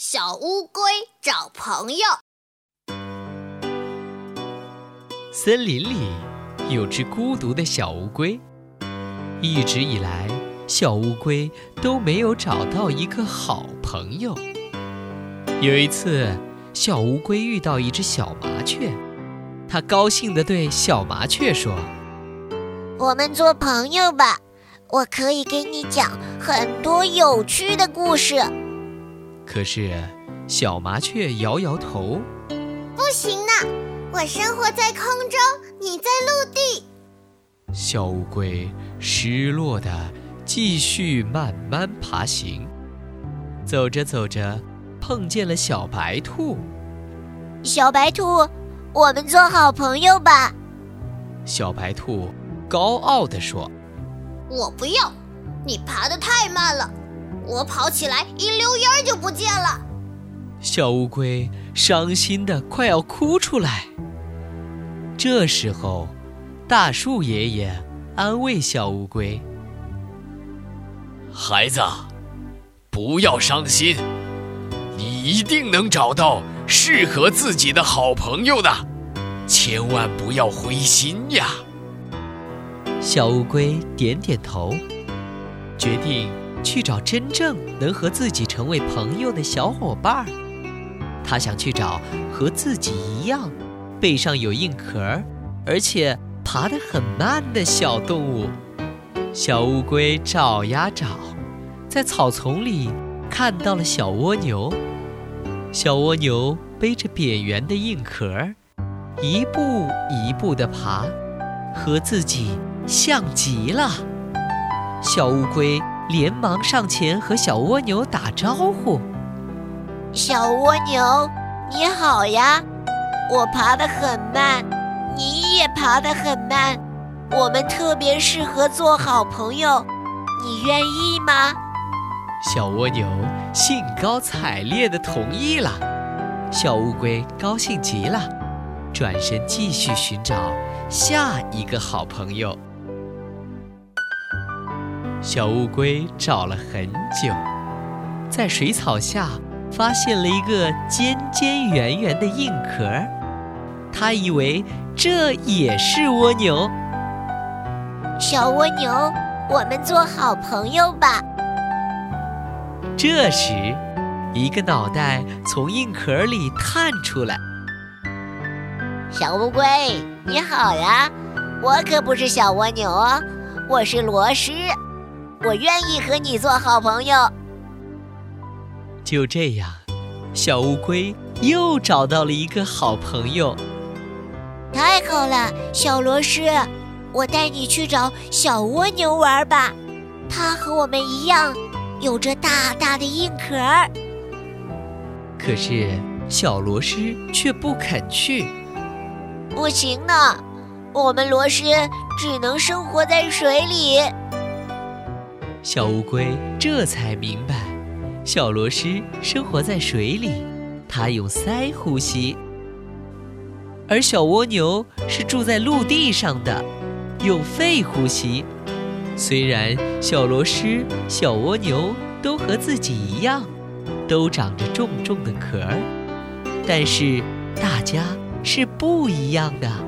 小乌龟找朋友。森林里有只孤独的小乌龟，一直以来，小乌龟都没有找到一个好朋友。有一次，小乌龟遇到一只小麻雀，它高兴地对小麻雀说：“我们做朋友吧，我可以给你讲很多有趣的故事。”可是，小麻雀摇摇头：“不行呢，我生活在空中，你在陆地。”小乌龟失落的继续慢慢爬行，走着走着，碰见了小白兔。小白兔，我们做好朋友吧。小白兔高傲地说：“我不要，你爬得太慢了。”我跑起来一溜烟儿就不见了，小乌龟伤心的快要哭出来。这时候，大树爷爷安慰小乌龟：“孩子，不要伤心，你一定能找到适合自己的好朋友的，千万不要灰心呀。”小乌龟点点头，决定。去找真正能和自己成为朋友的小伙伴儿。他想去找和自己一样，背上有硬壳，而且爬得很慢的小动物。小乌龟找呀找，在草丛里看到了小蜗牛。小蜗牛背着扁圆的硬壳，一步一步地爬，和自己像极了。小乌龟。连忙上前和小蜗牛打招呼：“小蜗牛，你好呀！我爬得很慢，你也爬得很慢，我们特别适合做好朋友，你愿意吗？”小蜗牛兴高采烈地同意了。小乌龟高兴极了，转身继续寻找下一个好朋友。小乌龟找了很久，在水草下发现了一个尖尖圆圆的硬壳，它以为这也是蜗牛。小蜗牛，我们做好朋友吧。这时，一个脑袋从硬壳里探出来。小乌龟，你好呀！我可不是小蜗牛哦，我是螺蛳。我愿意和你做好朋友。就这样，小乌龟又找到了一个好朋友。太好了，小螺丝，我带你去找小蜗牛玩吧。它和我们一样，有着大大的硬壳。可是小螺丝却不肯去。不行呢，我们螺蛳只能生活在水里。小乌龟这才明白，小螺蛳生活在水里，它用鳃呼吸；而小蜗牛是住在陆地上的，用肺呼吸。虽然小螺蛳、小蜗牛都和自己一样，都长着重重的壳儿，但是大家是不一样的。